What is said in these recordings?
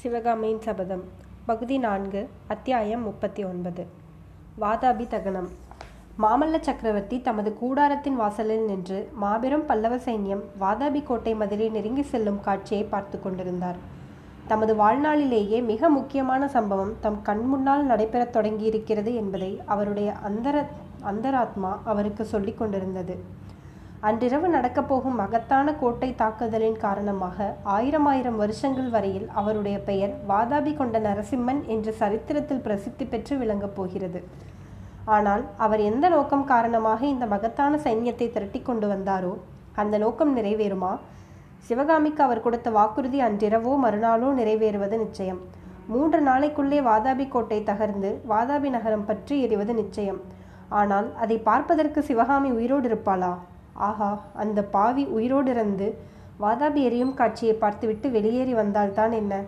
சிவகாமியின் சபதம். பகுதி நான்கு அத்தியாயம் முப்பத்தி ஒன்பது வாதாபி தகனம் மாமல்ல சக்கரவர்த்தி தமது கூடாரத்தின் வாசலில் நின்று மாபெரும் பல்லவ சைன்யம் வாதாபி கோட்டை மதிலை நெருங்கி செல்லும் காட்சியை பார்த்து கொண்டிருந்தார். தமது வாழ்நாளிலேயே மிக முக்கியமான சம்பவம் தம் கண் முன்னால் நடைபெறத் தொடங்கியிருக்கிறது என்பதை அவருடைய அந்தர அந்தராத்மா அவருக்கு சொல்லிக் கொண்டிருந்தது. அன்றிரவு நடக்கப் போகும் மகத்தான கோட்டை தாக்குதலின் காரணமாக ஆயிரம் ஆயிரம் வருஷங்கள் வரையில் அவருடைய பெயர் வாதாபி கொண்ட நரசிம்மன் என்று சரித்திரத்தில் பிரசித்தி பெற்று விளங்கப் போகிறது. ஆனால் அவர் எந்த நோக்கம் காரணமாக இந்த மகத்தான சைன்யத்தை திரட்டி கொண்டு வந்தாரோ அந்த நோக்கம் நிறைவேறுமா? சிவகாமிக்கு அவர் கொடுத்த வாக்குறுதி அன்றிரவோ மறுநாளோ நிறைவேறுவது நிச்சயம். மூன்று நாளைக்குள்ளே வாதாபி கோட்டை தகர்ந்து வாதாபி நகரம் பற்றி எறிவது நிச்சயம். ஆனால் அதை பார்ப்பதற்கு சிவகாமி உயிரோடு இருப்பாளா? ஆஹா அந்த பாவி உயிரோடு இருந்து வாதாபி எரியும் காட்சியை பார்த்துவிட்டு வெளியேறி வந்தால்தான் என்ன?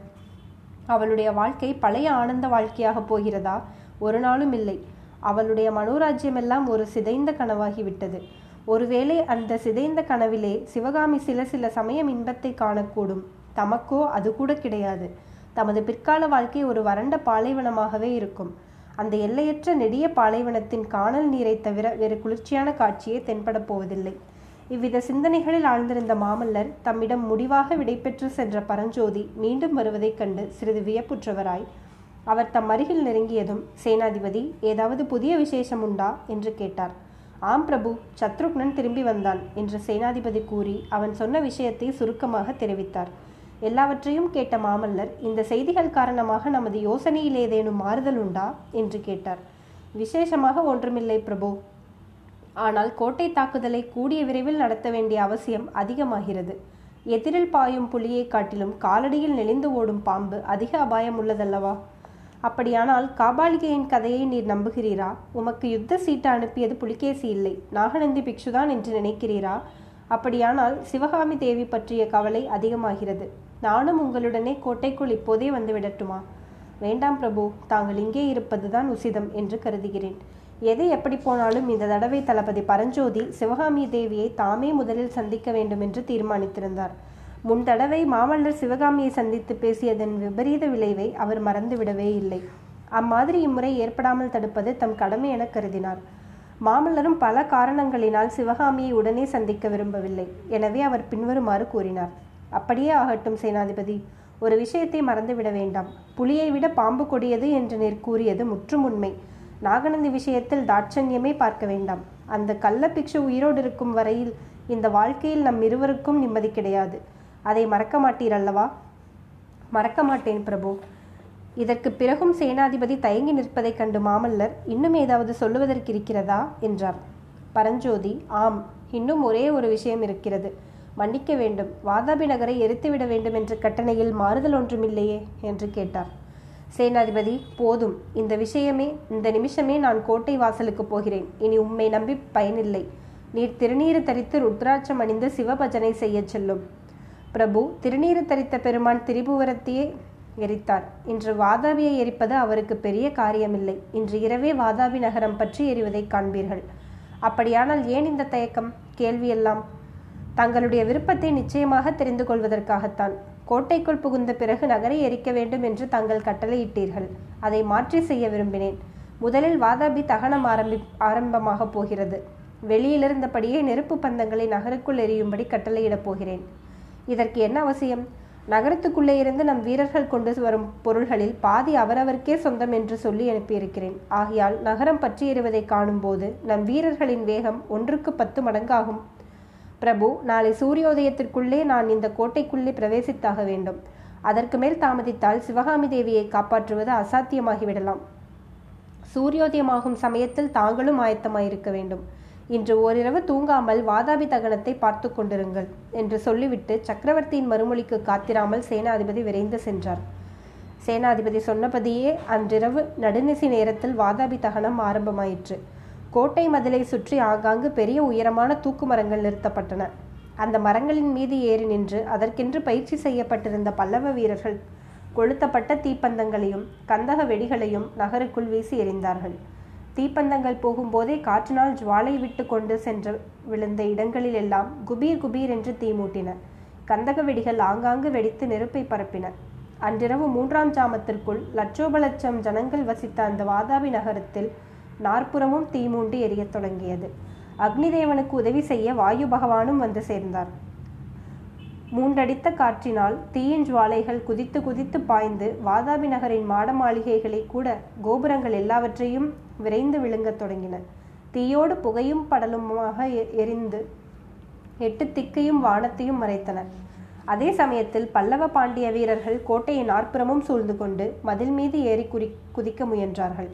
அவளுடைய வாழ்க்கை பழைய ஆனந்த வாழ்க்கையாக போகிறதா? ஒரு நாளும் இல்லை. அவளுடைய மனோராஜ்யமெல்லாம் ஒரு சிதைந்த கனவாகிவிட்டது. ஒருவேளை அந்த சிதைந்த கனவிலே சிவகாமி சில சில சமயம் இன்பத்தை காணக்கூடும். தமக்கோ அது கூட கிடையாது. தமது பிற்கால வாழ்க்கை ஒரு வறண்ட பாலைவனமாகவே இருக்கும். அந்த எல்லையற்ற நெடிய பாலைவனத்தின் காணல் நீரை தவிர வேறு குளிர்ச்சியான காட்சியே தென்படப் போவதில்லை. இவ்வித சிந்தனைகளில் ஆழ்ந்திருந்த மாமல்லர் தம்மிடம் முடிவாக விடைபெற்று சென்ற பரஞ்சோதி மீண்டும் வருவதைக் கண்டு சிறிது வியப்புற்றவராய் அவர் தம் அருகில் நெருங்கியதும் சேனாதிபதி ஏதாவது புதிய விசேஷம் உண்டா என்று கேட்டார். ஆம் பிரபு சத்ருக்னன் திரும்பி வந்தான் என்று சேனாதிபதி கூறி அவன் சொன்ன விஷயத்தை சுருக்கமாக தெரிவித்தார். எல்லாவற்றையும் கேட்ட மாமல்லர் இந்த செய்திகள் காரணமாக நமது யோசனையில் ஏதேனும் மாறுதல் உண்டா? என்று கேட்டார். விசேஷமாக ஒன்றுமில்லை பிரபு. ஆனால் கோட்டை தாக்குதலை கூடிய விரைவில் நடத்த வேண்டிய அவசியம் அதிகமாகிறது. எதிரில் பாயும் புலியை காட்டிலும் காலடியில் நெளிந்து ஓடும் பாம்பு அதிக அபாயம் உள்ளதல்லவா? அப்படியானால் காபாலிகையின் கதையை நீர் நம்புகிறீரா? உமக்கு யுத்த சீட்டு அனுப்பியது புலிகேசி இல்லை. நாகநந்தி பிக்ஷுதான் என்று நினைக்கிறீரா? அப்படியானால் சிவகாமி தேவி பற்றிய கவலை அதிகமாகிறது. நானும் உங்களுடனே கோட்டைக்குள் இப்போதே வந்து விடட்டுமா? வேண்டாம் பிரபு தாங்கள் இங்கே இருப்பதுதான் உசிதம் என்று கருதுகிறேன். எது எப்படி போனாலும் இந்த தடவை தளபதி பரஞ்சோதி சிவகாமி தேவியை தாமே முதலில் சந்திக்க வேண்டும் என்று தீர்மானித்திருந்தார். முன் தடவை மாமல்லர் சிவகாமியை சந்தித்து பேசியதன் விபரீத விளைவை அவர் மறந்துவிடவே இல்லை. அம்மாதிரி இம்முறை ஏற்படாமல் தடுப்பது தம் கடமை என கருதினார். மாமல்லரும் பல காரணங்களினால் சிவகாமியை உடனே சந்திக்க விரும்பவில்லை. எனவே அவர் பின்வருமாறு கூறினார். அப்படியே ஆகட்டும் சேனாதிபதி. ஒரு விஷயத்தை மறந்துவிட வேண்டாம். புலியை விட பாம்பு கொடியது என்று நீர் கூறியது முற்றும் உண்மை. நாகநந்தி விஷயத்தில் தாட்சண்யமே பார்க்க வேண்டாம். அந்த கள்ள பிக்ஷு உயிரோடு இருக்கும் வரையில் இந்த வாழ்க்கையில் நம் இருவருக்கும் நிம்மதி கிடையாது. அதை மறக்க மாட்டீர் அல்லவா? மறக்க மாட்டேன் பிரபு. இதற்கு பிறகும் சேனாதிபதி தயங்கி நிற்பதைக் கண்டு மாமல்லர் இன்னும் ஏதாவது சொல்லுவதற்கு இருக்கிறதா? என்றார். பரஞ்சோதி ஆம் இன்னும் ஒரே ஒரு விஷயம் இருக்கிறது. மன்னிக்க வேண்டும். வாதாபி நகரை எரித்துவிட வேண்டும் என்ற கட்டணையில் மாறுதல் ஒன்றுமில்லையே என்று கேட்டார். சேனாதிபதி போதும். இந்த விஷயமே இந்த நிமிஷமே நான் கோட்டை வாசலுக்கு போகிறேன். இனி உம்மை நம்பி பயனில்லை. நீர் திருநீறு தரித்து ருத்ராட்சம் அணிந்து சிவபஜனை செய்யச் செல்லும். பிரபு திருநீறு தரித்த பெருமான் திரிபுவரத்தையே எரித்தார். இன்று வாதாபியை எரிப்பது அவருக்கு பெரிய காரியமில்லை. இன்று இரவே வாதாபி நகரம் பற்றி எரிவதை காண்பீர்கள். அப்படியானால் ஏன் இந்த தயக்கம்? கேள்வியெல்லாம் தங்களுடைய விருப்பத்தை நிச்சயமாக தெரிந்து கொள்வதற்காகத்தான். கோட்டைக்குள் புகுந்த பிறகு நகரை எரிக்க வேண்டும் என்று தாங்கள் கட்டளையிட்டீர்கள். அதை மாற்றி செய்ய விரும்பினேன். முதலில் வாதாபி தகனம் ஆரம்பி ஆரம்பமாக போகிறது. வெளியிலிருந்தபடியே நெருப்பு பந்தங்களை நகருக்குள் எரியும்படி கட்டளையிடப் போகிறேன். இதற்கு என்ன அவசியம்? நகரத்துக்குள்ளே இருந்து நம் வீரர்கள் கொண்டு வரும் பொருள்களில் பாதி அவரவருக்கே சொந்தம் என்று சொல்லி அனுப்பியிருக்கிறேன். ஆகையால் நகரம் பற்றி எறிவதை காணும்போது நம் வீரர்களின் வேகம் ஒன்றுக்கு பத்து மடங்காகும். பிரபு நாளை சூரியோதயத்திற்குள்ளே நான் இந்த கோட்டைக்குள்ளே பிரவேசித்தாக வேண்டும். அதற்கு மேல் தாமதித்தால் சிவகாமி தேவியை காப்பாற்றுவது அசாத்தியமாகிவிடலாம். சூரியோதயமாகும் சமயத்தில் தாங்களும் ஆயத்தமாயிருக்க வேண்டும். இன்று ஓரிரவு தூங்காமல் வாதாபி தகனத்தை பார்த்து கொண்டிருங்கள் என்று சொல்லிவிட்டு சக்கரவர்த்தியின் மறுமொழிக்கு காத்திராமல் சேனாதிபதி விரைந்து சென்றார். சேனாதிபதி சொன்னபடியே அன்றிரவு நடுநிசி நேரத்தில் வாதாபி தகனம் ஆரம்பமாயிற்று. கோட்டை மதிலை சுற்றி ஆங்காங்கு பெரிய உயரமான தூக்கு மரங்கள் நிறுத்தப்பட்டன. அந்த மரங்களின் மீது ஏறி நின்று அதற்கென்று பயிற்சி செய்யப்பட்டிருந்த பல்லவ வீரர்கள் கொளுத்தப்பட்ட தீப்பந்தங்களையும் கந்தக வெடிகளையும் நகருக்குள் வீசி எறிந்தார்கள். தீப்பந்தங்கள் போகும்போதே காற்றினால் ஜுவாலை விட்டு கொண்டு சென்று விழுந்த இடங்களில் எல்லாம் குபீர் குபீர் என்று தீ மூட்டின. கந்தக வெடிகள் ஆங்காங்கு வெடித்து நெருப்பை பரப்பின. அன்றிரவு மூன்றாம் ஜாமத்திற்குள் லட்சோப லட்சம் ஜனங்கள் வசித்த அந்த வாதாபி நகரத்தில் நாற்புறமும் தீமூண்டு எரியத் தொடங்கியது. அக்னிதேவனுக்கு உதவி செய்ய வாயு பகவானும் வந்து சேர்ந்தார். மூண்டடித்த காற்றினால் தீயின் ஜுவாலைகள் குதித்து குதித்து பாய்ந்து வாதாபி நகரின் மாட மாளிகைகளை கூட கோபுரங்கள் எல்லாவற்றையும் விரைந்து விழுங்கத் தொடங்கின. தீயோடு புகையும் படலுமாக எரிந்து எட்டு திக்கையும் வானத்தையும் மறைத்தன. அதே சமயத்தில் பல்லவ பாண்டிய வீரர்கள் கோட்டையை நாற்புறமும் சூழ்ந்து கொண்டு மதில் மீது ஏறி குறி குதிக்க முயன்றார்கள்.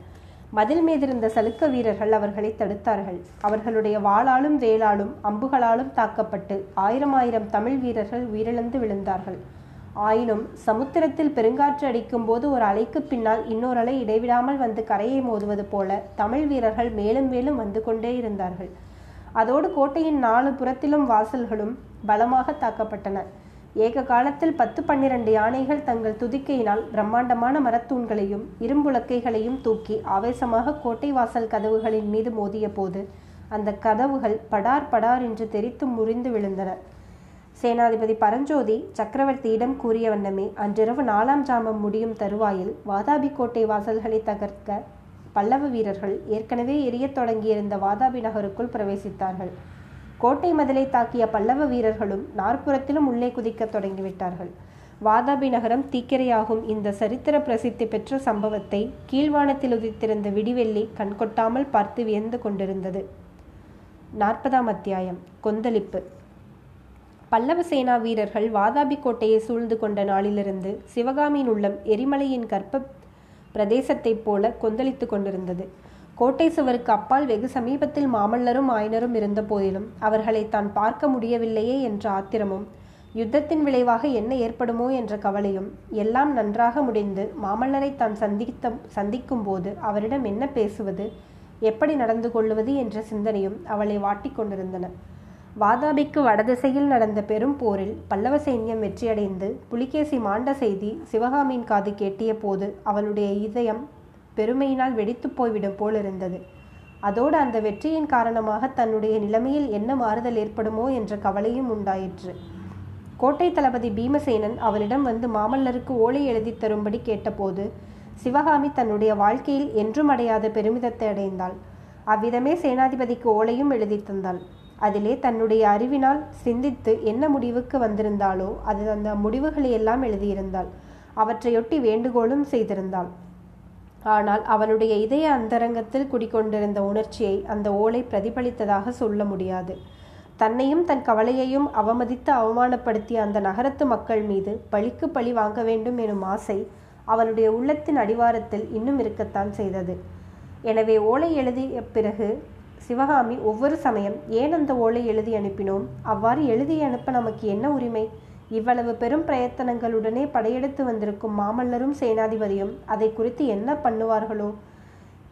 மதில் மீதிருந்த சலுக்க வீரர்கள் அவர்களை தடுத்தார்கள். அவர்களுடைய வாளாலும் வேளாலும் அம்புகளாலும் தாக்கப்பட்டு ஆயிரம் ஆயிரம் தமிழ் வீரர்கள் உயிரிழந்து விழுந்தார்கள். ஆயினும் சமுத்திரத்தில் பெருங்காற்று அடிக்கும் போது ஒரு அலைக்கு பின்னால் இன்னொரு அலை இடைவிடாமல் வந்து கரையை மோதுவது போல தமிழ் வீரர்கள் மேலும் மேலும் வந்து கொண்டே இருந்தார்கள். அதோடு கோட்டையின் நாலு புறத்திலும் வாசல்களும் பலமாக தாக்கப்பட்டன. ஏக காலத்தில் பத்து பன்னிரண்டு யானைகள் தங்கள் துதிக்கையினால் பிரம்மாண்டமான மரத்தூண்களையும் இரும்புலக்கைகளையும் தூக்கி ஆவேசமாக கோட்டை வாசல் கதவுகளின் மீது மோதிய போது அந்த கதவுகள் படார் படார் என்று தெரித்து முறிந்து விழுந்தன. சேனாதிபதி பரஞ்சோதி சக்கரவர்த்தியிடம் கூறிய வண்ணமே அன்றிரவு நாலாம் ஜாமம் முடியும் தருவாயில் வாதாபி கோட்டை வாசல்களை தகர்க்க பல்லவ வீரர்கள் ஏற்கனவே எரியத் தொடங்கியிருந்த வாதாபி நகருக்குள் பிரவேசித்தார்கள். கோட்டை மதிலை தாக்கிய பல்லவ வீரர்களும் நாற்புறத்திலும் உள்ளே குதிக்க தொடங்கிவிட்டார்கள். வாதாபி நகரம் தீக்கிரையாகும் இந்த சரித்திர பிரசித்தி பெற்ற சம்பவத்தை கீழ்வானத்தில் உதித்திருந்த விடிவெள்ளி கண்கொட்டாமல் பார்த்து வியந்து கொண்டிருந்தது. நாற்பதாம் அத்தியாயம். கொந்தளிப்பு. பல்லவ சேனா வீரர்கள் வாதாபி கோட்டையை சூழ்ந்து கொண்ட நாளிலிருந்து சிவகாமியின் உள்ளம் எரிமலையின் கற்ப பிரதேசத்தைப் போல கொந்தளித்து கொண்டிருந்தது. கோட்டை சுவருக்கு அப்பால் வெகு சமீபத்தில் மாமல்லரும் ஆயனரும் இருந்த போதிலும் அவர்களை தான் பார்க்க முடியவில்லையே என்ற ஆத்திரமும் யுத்தத்தின் விளைவாக என்ன ஏற்படுமோ என்ற கவலையும் எல்லாம் நன்றாக முடிந்து மாமல்லரை தான் சந்தித்த சந்திக்கும் போது அவரிடம் என்ன பேசுவது எப்படி நடந்து கொள்வது என்ற சிந்தனையும் அவளை வாட்டிக் கொண்டிருந்தன. வாதாபிக்கு வடதிசையில் நடந்த பெரும் போரில் பல்லவ சைன்யம் வெற்றியடைந்து புலிகேசி மாண்ட செய்தி சிவகாமியின் காது கேட்டிய போது அவளுடைய இதயம் பெருமையினால் வெடித்து போய்விடும் போலிருந்தது. அதோடு அந்த வெற்றியின் காரணமாக தன்னுடைய நிலைமையில் என்ன மாறுதல் ஏற்படுமோ என்ற கவலையும் உண்டாயிற்று. கோட்டை தளபதி பீமசேனன் அவளிடம் வந்து மாமல்லருக்கு ஓலை எழுதி தரும்படி கேட்டபோது சிவகாமி தன்னுடைய வாழ்க்கையில் என்றும் அடையாத பெருமிதத்தை அடைந்தாள். அவ்விதமே சேனாதிபதிக்கு ஓலையும் எழுதி தந்தாள். அதிலே தன்னுடைய அறிவினால் சிந்தித்து என்ன முடிவுக்கு வந்திருந்தாளோ அது அந்த முடிவுகளை எல்லாம் எழுதியிருந்தாள். அவற்றையொட்டி வேண்டுகோளும் செய்திருந்தாள். ஆனால் அவளுடைய இதய அந்தரங்கத்தில் குடிக்கொண்டிருந்த உணர்ச்சியை அந்த ஓலை பிரதிபலித்ததாக சொல்ல முடியாது. தன்னையும் தன் கவலையையும் அவமதித்து அவமானப்படுத்திய அந்த நகரத்து மக்கள் மீது பழிக்கு பழி வாங்க வேண்டும் எனும் ஆசை அவளுடைய உள்ளத்தின் அடிவாரத்தில் இன்னும் இருக்கத்தான் செய்தது. எனவே ஓலை எழுதிய பிறகு சிவகாமி ஒவ்வொரு சமயம் ஏன் அந்த ஓலை எழுதி அனுப்பினோம்? அவ்வாறு எழுதி அனுப்ப நமக்கு என்ன உரிமை? இவ்வளவு பெரும் பிரயத்தனங்களுடனே படையெடுத்து வந்திருக்கும் மாமல்லரும் சேனாதிபதியும் அதை குறித்து என்ன பண்ணுவார்களோ?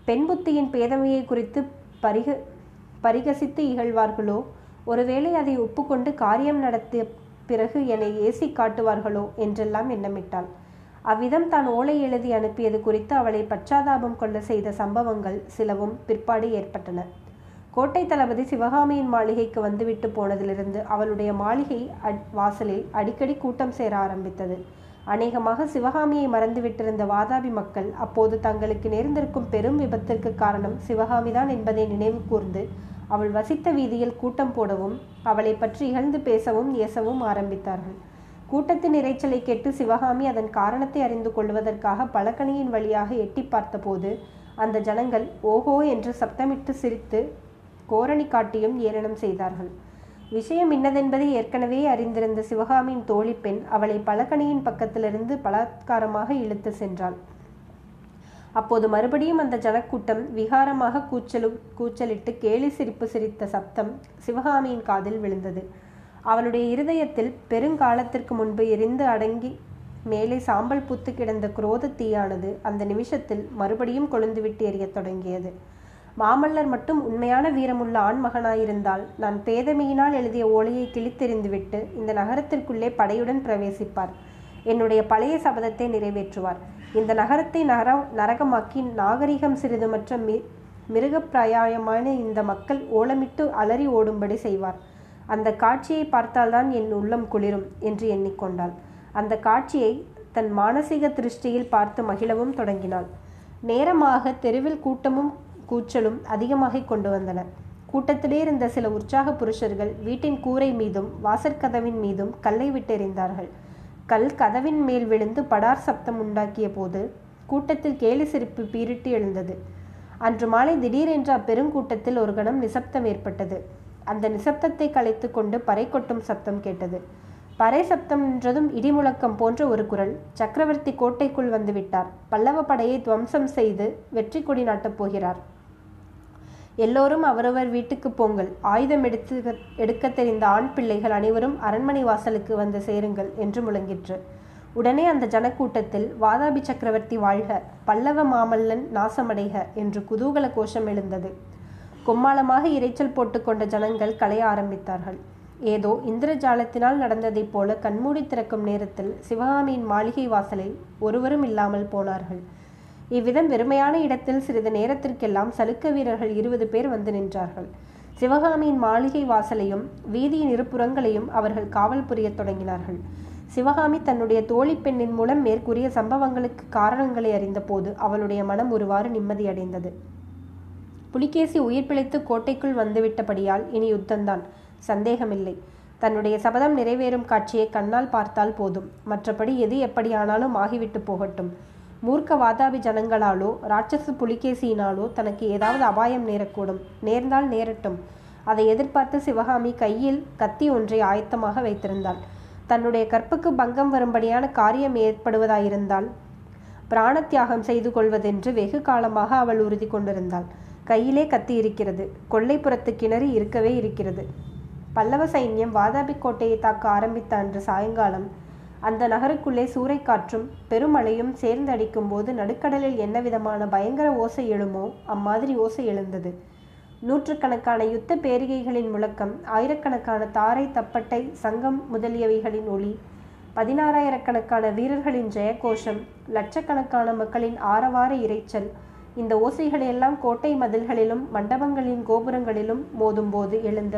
பெண் புத்தியின் பேதமையை குறித்து பரிக பரிகசித்து இகழ்வார்களோ? ஒருவேளை அதை ஒப்புக்கொண்டு காரியம் நடத்திய பிறகு என்னை ஏசி காட்டுவார்களோ? என்றெல்லாம் எண்ணமிட்டாள். அவ்விதம் தான் ஓலை எழுதி அனுப்பியது குறித்து அவளை பச்சாதாபம் கொள்ள செய்த சம்பவங்கள் சிலவும் பிற்பாடு ஏற்பட்டன. கோட்டை தளபதி சிவகாமியின் மாளிகைக்கு வந்துவிட்டு போனதிலிருந்து அவளுடைய மாளிகை வாசலில் அடிக்கடி கூட்டம் சேர ஆரம்பித்தது. அநேகமாக சிவகாமியை மறந்துவிட்டிருந்த வாதாபி மக்கள் அப்போது தங்களுக்கு நேர்ந்திருக்கும் பெரும் விபத்திற்கு காரணம் சிவகாமிதான் என்பதை நினைவு கூர்ந்து அவள் வசித்த வீதியில் கூட்டம் போடவும் அவளை பற்றி இகழ்ந்து பேசவும் ஏசவும் ஆரம்பித்தார்கள். கூட்டத்தின் இறைச்சலை கேட்டு சிவகாமி அதன் காரணத்தை அறிந்து கொள்வதற்காக பழக்கணியின் வழியாக எட்டி பார்த்தபோது அந்த ஜனங்கள் ஓஹோ என்று சப்தமிட்டு சிரித்து கோரணி காட்டியும் ஏளனம் செய்தார்கள். விஷயம் இன்னதென்பதை ஏற்கனவே அறிந்திருந்த சிவகாமியின் தோழி பெண் அவளை பலகணியின் பக்கத்திலிருந்து பலாத்காரமாக இழுத்து சென்றாள். அப்போது மறுபடியும் அந்த ஜனக்கூட்டம் விகாரமாக கூச்சலு கூச்சலிட்டு கேலி சிரிப்பு சிரித்த சப்தம் சிவகாமியின் காதில் விழுந்தது. அவளுடைய இருதயத்தில் பெருங்காலத்திற்கு முன்பு எரிந்து அடங்கி மேலே சாம்பல் புத்து கிடந்த குரோத தீயானது அந்த நிமிஷத்தில் மறுபடியும் கொழுந்துவிட்டு எரியத் தொடங்கியது. மாமல்லர் மட்டும் உண்மையான வீரமுள்ள ஆண்மகனாயிருந்தால் நான் பேதமையினால் எழுதிய ஓலையை கிழித்தெறிந்துவிட்டு இந்த நகரத்திற்குள்ளே படையுடன் பிரவேசிப்பார். என்னுடைய பழைய சபதத்தை நிறைவேற்றுவார். இந்த நகரத்தை நர நரகமாக்கி நாகரிகம் சிறிதுமற்ற மி மிருகப்பிராயமான இந்த மக்கள் ஓலமிட்டு அலறி ஓடும்படி செய்வார். அந்த காட்சியை பார்த்தால்தான் என் உள்ளம் குளிரும் என்று எண்ணிக்கொண்டாள். அந்த காட்சியை தன் மானசீக திருஷ்டியில் பார்த்து மகிழவும் தொடங்கினாள். நேரமாக தெருவில் கூட்டமும் கூச்சலும் அதிகமாகிக் கொண்டு வந்தன. கூட்டத்திலே இருந்த சில உற்சாக புருஷர்கள் வீட்டின் கூரை மீதும் வாசற்கதவின் மீதும் கல்லை விட்டெறிந்தார்கள். கல் கதவின் மேல் விழுந்து படார் சப்தம் உண்டாக்கிய போது கூட்டத்தில் கேலி சிரிப்பு பீரிட்டு எழுந்தது. அன்று மாலை திடீரென்று அப்பெருங்கூட்டத்தில் ஒரு கணம் நிசப்தம் ஏற்பட்டது. அந்த நிசப்தத்தை கலைத்து கொண்டு பறை கொட்டும் சப்தம் கேட்டது. பறை சப்தம் நின்றதும் இடிமுழக்கம் போன்ற ஒரு குரல் சக்கரவர்த்தி கோட்டைக்குள் வந்து விட்டார். பல்லவ படையை துவம்சம் செய்து வெற்றி கொடி நாட்டப் போகிறார். எல்லோரும் அவரவர் வீட்டுக்கு போங்கள். ஆயுதம் எடுத்து எடுக்க தெரிந்த ஆண் பிள்ளைகள் அனைவரும் அரண்மனை வாசலுக்கு வந்து சேருங்கள் என்று முழங்கிற்று. உடனே அந்த ஜனக்கூட்டத்தில் வாதாபி சக்கரவர்த்தி வாழ்க பல்லவ மாமல்லன் நாசமடைக என்று குதூகல கோஷம் எழுந்தது. கொம்மாளமாக இரைச்சல் போட்டுக்கொண்ட ஜனங்கள் கலைய ஆரம்பித்தார்கள். ஏதோ இந்திரஜாலத்தினால் நடந்ததைப் போல கண்மூடி திறக்கும் நேரத்தில் சிவகாமியின் மாளிகை வாசலில் ஒருவரும் இல்லாமல் போனார்கள். இவ்விதம் வெறுமையான இடத்தில் சிறிது நேரத்திற்கெல்லாம் சலுக்க வீரர்கள் இருபது பேர் வந்து நின்றார்கள். சிவகாமியின் மாளிகை வாசலையும் வீதியின் இருபுறங்களையும் அவர்கள் காவல் புரியத் தொடங்கினார்கள். சிவகாமி தன்னுடைய தோழி பெண்ணின் மூலம் மேற்கூறிய சம்பவங்களுக்கு காரணங்களை அறிந்தபோது அவளுடைய மனம் ஒருவாறு நிம்மதியடைந்தது. புலிகேசி உயிர் பிழைத்து கோட்டைக்குள் வந்துவிட்டபடியால் இனி யுத்தம்தான். சந்தேகமில்லை. தன்னுடைய சபதம் நிறைவேறும் காட்சியை கண்ணால் பார்த்தால் போதும். மற்றபடி எது எப்படியானாலும் ஆகிவிட்டு போகட்டும். மூர்க்க வாதாபி ஜனங்களாலோ ராட்சச புலிகேசியினாலோ தனக்கு ஏதாவது அபாயம் நேரக்கூடும். நேர்ந்தால் நேரட்டும். அதை எதிர்பார்த்து சிவகாமி கையில் கத்தி ஒன்றை ஆயத்தமாக வைத்திருந்தாள். தன்னுடைய கற்புக்கு பங்கம் வரும்படியான காரியம் ஏற்படுவதாயிருந்தால் பிராணத்தியாகம் செய்து கொள்வதென்று வெகு காலமாக அவள் உறுதி கொண்டிருந்தாள். கையிலே கத்தி இருக்கிறது. கொள்ளைப்புறத்து கிணறு இருக்கவே இருக்கிறது. பல்லவ சைன்யம் வாதாபி கோட்டையை தாக்க ஆரம்பித்த அன்று சாயங்காலம் அந்த நகருக்குள்ளே சூறைக்காற்றும் பெருமழையும் சேர்ந்தடிக்கும் போது நடுக்கடலில் என்ன விதமான பயங்கர ஓசை எழுமோ அம்மாதிரி ஓசை எழுந்தது. நூற்றுக்கணக்கான யுத்த பேரிகைகளின் முழக்கம் ஆயிரக்கணக்கான தாரை தப்பட்டை சங்கம் முதலியவைகளின் ஒளி பதினாறாயிரக்கணக்கான வீரர்களின் ஜெயகோஷம் லட்சக்கணக்கான மக்களின் ஆரவார இறைச்சல். இந்த ஓசைகளையெல்லாம் கோட்டை மதில்களிலும் மண்டபங்களின் கோபுரங்களிலும் மோதும்போது எழுந்த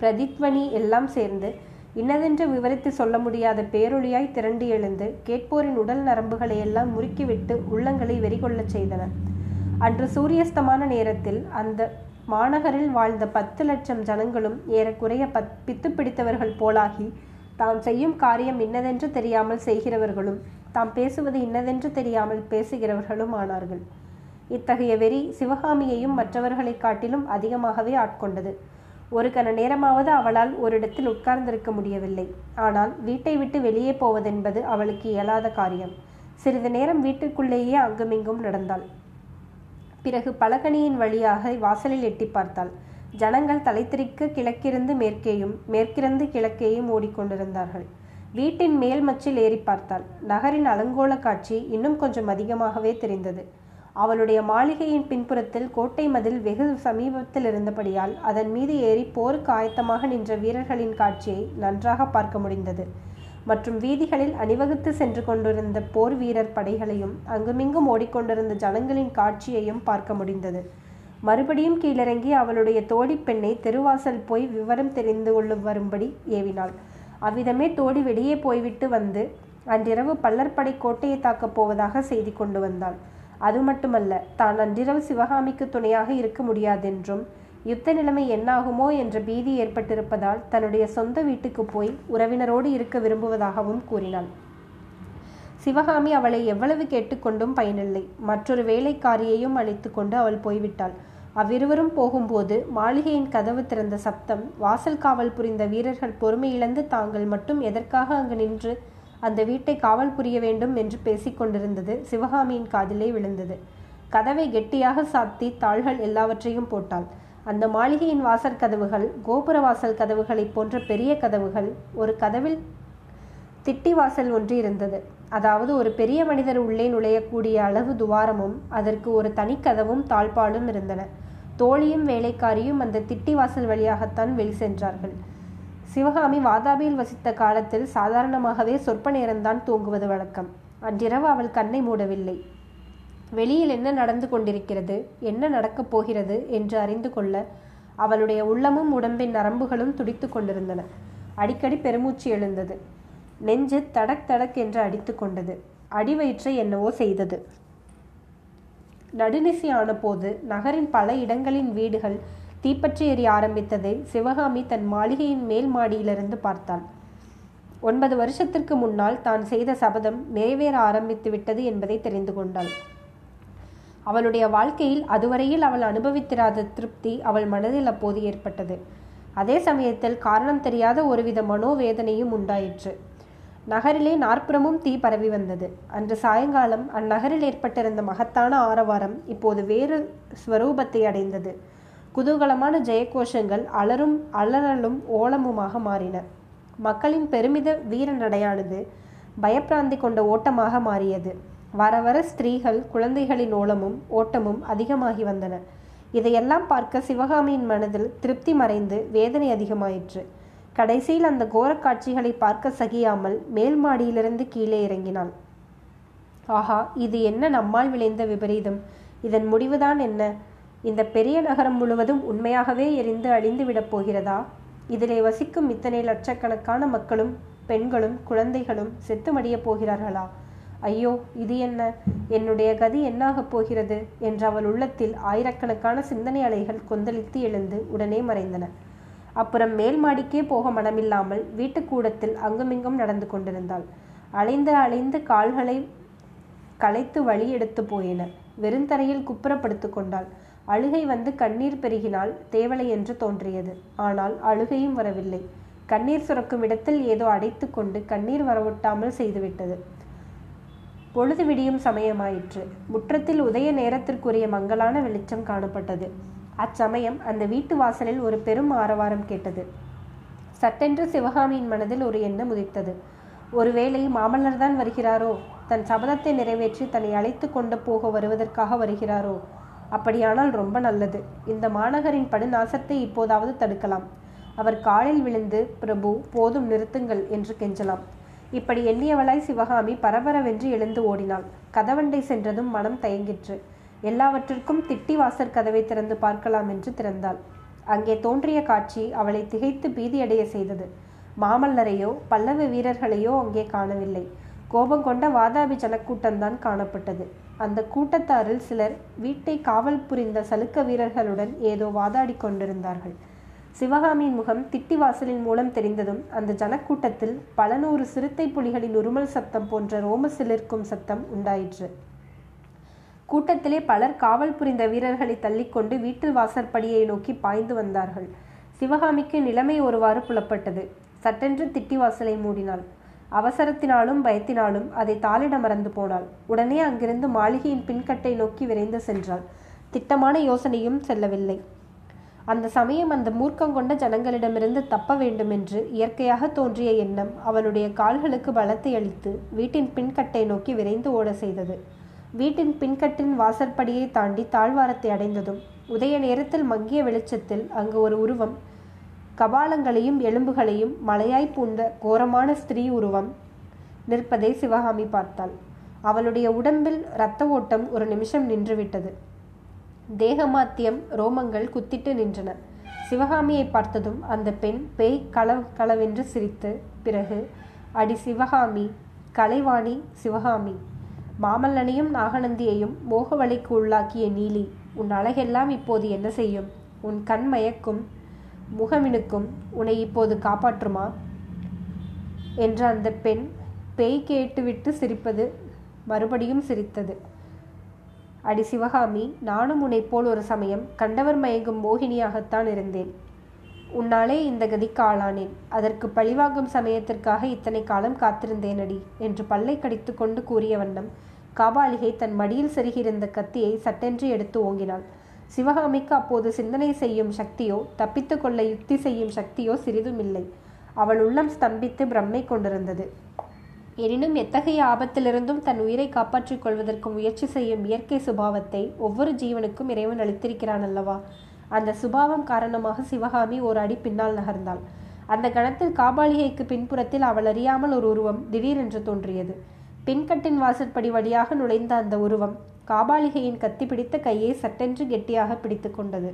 பிரதித்வனி எல்லாம் சேர்ந்து இன்னதென்று விவரித்து சொல்ல முடியாத பேரொழியாய் திரண்டு எழுந்து கேட்போரின் உடல் நரம்புகளை எல்லாம் முறுக்கிவிட்டு உள்ளங்களை வெறிகொள்ளச் செய்தன. அன்று சூரியஸ்தமான நேரத்தில் அந்த மாநகரில் வாழ்ந்த பத்து லட்சம் ஜனங்களும் ஏறக்குறைய பத் பித்து பிடித்தவர்கள் போலாகி தாம் செய்யும் காரியம் இன்னதென்று தெரியாமல் செய்கிறவர்களும் தாம் பேசுவது இன்னதென்று தெரியாமல் பேசுகிறவர்களும் ஆனார்கள். இத்தகைய வெறி சிவகாமியையும் மற்றவர்களைக் காட்டிலும் அதிகமாகவே ஆட்கொண்டது. ஒரு கண நேரமாவது அவளால் ஒரு இடத்தில் உட்கார்ந்திருக்க முடியவில்லை. ஆனால் வீட்டை விட்டு வெளியே போவதென்பது அவளுக்கு இயலாத காரியம். சிறிது நேரம் வீட்டுக்குள்ளேயே அங்குமிங்கும் நடந்தாள். பிறகு பலகனியின் வழியாக வாசலில் எட்டி பார்த்தாள். ஜனங்கள் தலைத்திரிக்க கிழக்கிருந்து மேற்கேயும் மேற்கிருந்து கிழக்கேயும் ஓடிக்கொண்டிருந்தார்கள். வீட்டின் மேல் மச்சில் ஏறி பார்த்தாள். நகரின் அலங்கோல காட்சி இன்னும் கொஞ்சம் அதிகமாகவே தெரிந்தது. அவளுடைய மாளிகையின் பின்புறத்தில் கோட்டை மதில் வெகு சமீபத்தில் இருந்தபடியால் அதன் மீது ஏறி போருக்கு ஆயத்தமாக நின்ற வீரர்களின் காட்சியை நன்றாக பார்க்க முடிந்தது. மற்றும் வீதிகளில் அணிவகுத்து சென்று கொண்டிருந்த போர் வீரர் படைகளையும் அங்குமிங்கும் ஓடிக்கொண்டிருந்த ஜனங்களின் காட்சியையும் பார்க்க முடிந்தது. மறுபடியும் கீழிறங்கி அவளுடைய தோழி பெண்ணை தெருவாசல் போய் விவரம் தெரிந்து கொள்ள வரும்படி ஏவினாள். அவ்விதமே தோழி வெளியே போய்விட்டு வந்து அன்றிரவு பல்லற்படை கோட்டையை தாக்கப் போவதாக செய்தி கொண்டு வந்தாள். அது மட்டுமல்ல தான் அன்றிரவு சிவகாமிக்கு துணையாக இருக்க முடியாதென்றும் யுத்த நிலைமை என்னாகுமோ என்ற பீதி ஏற்பட்டிருப்பதால் தன்னுடைய சொந்த வீட்டுக்கு போய் உறவினரோடு இருக்க விரும்புவதாகவும் கூறினாள். சிவகாமி அவளை எவ்வளவு கேட்டுக்கொண்டும் பயனில்லை. மற்றொரு வேலைக்காரியையும் அழைத்து கொண்டு அவள் போய்விட்டாள். அவ்விருவரும் போகும்போது மாளிகையின் கதவு திறந்த சப்தம் வாசல் காவல் புரிந்த வீரர்கள் பொறுமையிழந்து தாங்கள் மட்டும் எதற்காக அங்கு நின்று அந்த வீட்டை காவல் புரிய வேண்டும் என்று பேசிக்கொண்டிருந்தது சிவகாமியின் காதிலே விழுந்தது. கதவை கெட்டியாக சாத்தி தாள்கள் எல்லாவற்றையும் போட்டாள். அந்த மாளிகையின் வாசல் கதவுகள் கோபுர வாசல் கதவுகளைப் போன்ற பெரிய கதவுகள் ஒரு கதவில் திட்டி வாசல் ஒன்று இருந்தது. அதாவது ஒரு பெரிய மனிதர் உள்ளே நுழையக்கூடிய அளவு துவாரமும் அதற்கு ஒரு தனிக்கதவும் தாழ்பாலும் இருந்தன. தோழியும் வேலைக்காரியும் அந்த திட்டி வாசல் வழியாகத்தான் வெளி சென்றார்கள். சிவகாமி வாதாபியில் வசித்த காலத்தில் சாதாரணமாகவே சொற்ப நேரம்தான் தூங்குவது வழக்கம். அன்றிரவு அவள் கண்ணை மூடவில்லை. வெளியில் என்ன நடந்து கொண்டிருக்கிறது என்ன நடக்கப் போகிறது என்று அறிந்து கொள்ள அவளுடைய உள்ளமும் உடம்பின் நரம்புகளும் துடித்து கொண்டிருந்தன. அடிக்கடி பெருமூச்சு எழுந்தது. நெஞ்சு தடக் தடக் என்று அடித்து கொண்டது. அடிவயிற்றை என்னவோ செய்தது. நடுநிசி ஆனபோது நகரின் பல இடங்களின் வீடுகள் தீப்பற்றி எறிய ஆரம்பித்ததை சிவகாமி தன் மாளிகையின் மேல் மாடியிலிருந்து பார்த்தாள். ஒன்பது வருஷத்திற்கு முன்னால் தான் செய்த சபதம் நிறைவேற ஆரம்பித்து விட்டது என்பதை தெரிந்து கொண்டாள். அவளுடைய வாழ்க்கையில் அதுவரையில் அவள் அனுபவித்திராத திருப்தி அவள் மனதில் அப்போது ஏற்பட்டது. அதே சமயத்தில் காரணம் தெரியாத ஒருவித மனோவேதனையும் உண்டாயிற்று. நகரிலே நாற்புறமும் தீ பரவி வந்தது. அன்று சாயங்காலம் அந்நகரில் ஏற்பட்டிருந்த மகத்தான ஆரவாரம் இப்போது வேறு ஸ்வரூபத்தை அடைந்தது. குதூகலமான ஜெயகோஷங்கள் அலரும் அலறலும் ஓலமுமாக மாறின. மக்களின் பெருமித வீர நடையானது பயப்பிராந்தி கொண்ட ஓட்டமாக மாறியது. வர வர ஸ்திரீகள் குழந்தைகளின் ஓலமும் ஓட்டமும் அதிகமாகி வந்தன. இதையெல்லாம் பார்க்க சிவகாமியின் மனதில் திருப்தி மறைந்து வேதனை அதிகமாயிற்று. கடைசியில் அந்த கோரக் காட்சிகளை பார்க்க சகியாமல் மேல் மாடியிலிருந்து கீழே இறங்கினாள். ஆஹா இது என்ன நம்மால் விளைந்த விபரீதம்? இதன் முடிவுதான் என்ன? இந்த பெரிய நகரம் முழுவதும் உண்மையாகவே எரிந்து அழிந்து விடப் போகிறதா? இதிலே வசிக்கும் இத்தனை லட்சக்கணக்கான மக்களும் பெண்களும் குழந்தைகளும் செத்துமடியப் போகிறார்களா? ஐயோ இது என்ன? என்னுடைய கதி என்னாகப் போகிறது? என்று அவள் உள்ளத்தில் ஆயிரக்கணக்கான சிந்தனை அலைகள் கொந்தளித்து எழுந்து உடனே மறைந்தன. அப்புறம் மேல் மாடிக்கே போக மனமில்லாமல் வீட்டுக்கூடத்தில் அங்குமிங்கும் நடந்து கொண்டிருந்தாள். அலைந்து அலைந்து கால்களை களைத்து வழி எடுத்து போயின. வெறுந்தரையில் குப்புறப்படுத்து கொண்டாள். அழுகை வந்து கண்ணீர் பெருகினால் தேவலை என்று தோன்றியது. ஆனால் அழுகையும் வரவில்லை. கண்ணீர் சுரக்கும் இடத்தில் ஏதோ அடைத்து கொண்டு கண்ணீர் வரவொட்டாமல் செய்துவிட்டது. பொழுது விடியும் சமயமாயிற்று. முற்றத்தில் உதய நேரத்திற்குரிய மங்களான வெளிச்சம் காணப்பட்டது. அச்சமயம் அந்த வீட்டு வாசலில் ஒரு பெரும் ஆரவாரம் கேட்டது. சட்டென்று சிவகாமியின் மனதில் ஒரு எண்ணம் உதித்தது. ஒருவேளை மாமல்லர் தான் வருகிறாரோ? தன் சபதத்தை நிறைவேற்றி தன்னை அழைத்து கொண்டு போக வருவதற்காக வருகிறாரோ? அப்படியானால் ரொம்ப நல்லது. இந்த மாநகரின் படுநாசத்தை இப்போதாவது தடுக்கலாம். அவர் காலில் விழுந்து பிரபு போதும் நிறுத்துங்கள் என்று கெஞ்சலாம். இப்படி எண்ணியவளாய் சிவகாமி பரபரவென்று எழுந்து ஓடினாள். கதவண்டை சென்றதும் மனம் தயங்கிற்று. எல்லாவற்றிற்கும் திட்டி வாசற் கதவை திறந்து பார்க்கலாம் என்று திறந்தாள். அங்கே தோன்றிய காட்சி அவளை திகைத்து பீதியடைய செய்தது. மாமல்லரையோ பல்லவ வீரர்களையோ அங்கே காணவில்லை. கோபம் கொண்ட வாதாபி ஜனக்கூட்டம்தான் காணப்பட்டது. அந்த கூட்டத்தாரில் சிலர் வீட்டை காவல் புரிந்த சலுக்க வீரர்களுடன் ஏதோ வாதாடி கொண்டிருந்தார்கள். சிவகாமியின் முகம் திட்டி வாசலின் மூலம் தெரிந்ததும் அந்த ஜனக்கூட்டத்தில் பல நூறு சிறுத்தை புலிகளின் உருமல் சத்தம் போன்ற ரோம சிலிர்க்கும் சத்தம் உண்டாயிற்று. கூட்டத்திலே பலர் காவல் புரிந்த வீரர்களை தள்ளிக்கொண்டு வீட்டு வாசற்படியை நோக்கி பாய்ந்து வந்தார்கள். சிவகாமிக்கு நிலைமை ஒருவாறு புலப்பட்டது. சட்டென்று திட்டி வாசலை மூடினாள். அவசரத்தினாலும் பயத்தினாலும் அதை தாளிட மறந்து போனாள். உடனே அங்கிருந்து மாளிகையின் பின்கட்டை நோக்கி விரைந்து சென்றாள். திட்டமான யோசனையும் செல்லவில்லை. அந்த சமயம் அந்த மூர்க்கங்கொண்ட ஜனங்களிடமிருந்து தப்ப வேண்டுமென்று இயற்கையாக தோன்றிய எண்ணம் அவளுடைய கால்களுக்கு பலத்தை அளித்து வீட்டின் பின்கட்டை நோக்கி விரைந்து ஓட செய்தது. வீட்டின் பின்கட்டின் வாசற்படியை தாண்டி தாழ்வாரத்தை அடைந்ததும் உதய நேரத்தில் மங்கிய வெளிச்சத்தில் அங்கு ஒரு உருவம் கபாலங்களையும் எலும்புகளையும் மலையாய் பூண்ட கோரமான ஸ்திரீ உருவம். நிற்பதை சிவகாமி பார்த்தாள். அவளுடைய உடம்பில் இரத்த ஓட்டம் ஒரு நிமிஷம் நின்றுவிட்டது. தேகமாத்தியம் ரோமங்கள் குத்திட்டு நின்றன. சிவகாமியை பார்த்ததும் அந்த பெண் பேய் களவ் களவென்று சிரித்து பிறகு அடி சிவகாமி கலைவாணி சிவகாமி மாமல்லனையும் நாகநந்தியையும் மோகவலைக்கு உள்ளாக்கிய நீலி உன் அழகெல்லாம் இப்போது என்ன செய்யும்? உன் கண் மயக்கும். முகமினுக்கும் உன்னை இப்போது காப்பாற்றுமா? என்ற அந்த பெண் பேய் கேட்டுவிட்டு சிரிப்பது மறுபடியும் சிரித்தது. அடி சிவகாமி நானும் உன்னை போல் ஒரு சமயம் கண்டவர் மயங்கும் மோகினியாகத்தான் இருந்தேன். உன்னாலே இந்த கதிக்கு ஆளானேன். அதற்கு பழிவாங்கும் சமயத்திற்காக இத்தனை காலம் காத்திருந்தேன் அடி என்று பல்லை கடித்து கொண்டு கூறிய வண்ணம் காபாலிகை தன் மடியில் செருகியிருந்த கத்தியை சட்டென்று எடுத்து ஓங்கினாள். சிவகாமிக்கு அப்போது சிந்தனை செய்யும் சக்தியோ தப்பித்து கொள்ள யுக்தி செய்யும் சக்தியோ சிறிதும் இல்லை அவள் உள்ளம் ஸ்தம்பித்து பிரம்மை கொண்டிருந்தது. எனினும் எத்தகைய ஆபத்திலிருந்தும் தன் உயிரை காப்பாற்றிக் கொள்வதற்கு முயற்சி செய்யும் இயற்கை சுபாவத்தை ஒவ்வொரு ஜீவனுக்கும் இறைவன் அளித்திருக்கிறான் அல்லவா? அந்த சுபாவம் காரணமாக சிவகாமி ஒரு அடி பின்னால் நகர்ந்தாள். அந்த கணத்தில் காபாலிகைக்கு பின்புறத்தில் அவள் அறியாமல் ஒரு உருவம் திடீரென்று தோன்றியது. பின்கட்டின் வாசற்படி வழியாக நுழைந்த அந்த உருவம் காபாலிகையின் கத்தி பிடித்த கையை சட்டென்று கெட்டியாக பிடித்து கொண்டது.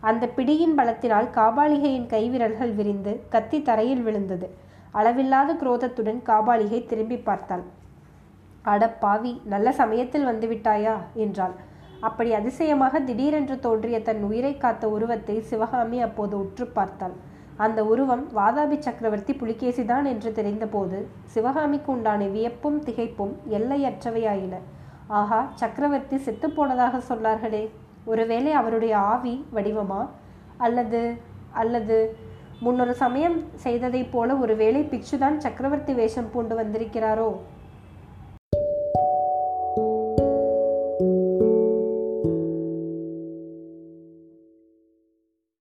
அந்த பிடியின் பலத்தினால் காபாலிகையின் கைவிரல்கள் விரிந்து கத்தி தரையில் விழுந்தது. அளவில்லாத குரோதத்துடன் காபாலிகை திரும்பி பார்த்தாள். அட பாவி நல்ல சமயத்தில் வந்துவிட்டாயா? என்றாள். அப்படி அதிசயமாக திடீரென்று தோன்றிய தன் உயிரை காத்த உருவத்தை சிவகாமி அப்போது உற்று பார்த்தாள். அந்த உருவம் வாதாபி சக்கரவர்த்தி புலிகேசிதான் என்று தெரிந்தபோது சிவகாமிக்கு உண்டான வியப்பும் திகைப்பும் எல்லையற்றவையாயின. ஆஹா சக்கரவர்த்தி செத்துப்போனதாக சொன்னார்களே. ஒருவேளை அவருடைய ஆவி வடிவமா? அல்லது அல்லது முன்னொரு சமயம் செய்ததைப் போல ஒருவேளை பிக்ஷுதான் சக்கரவர்த்தி வேஷம் பூண்டு வந்திருக்கிறாரோ?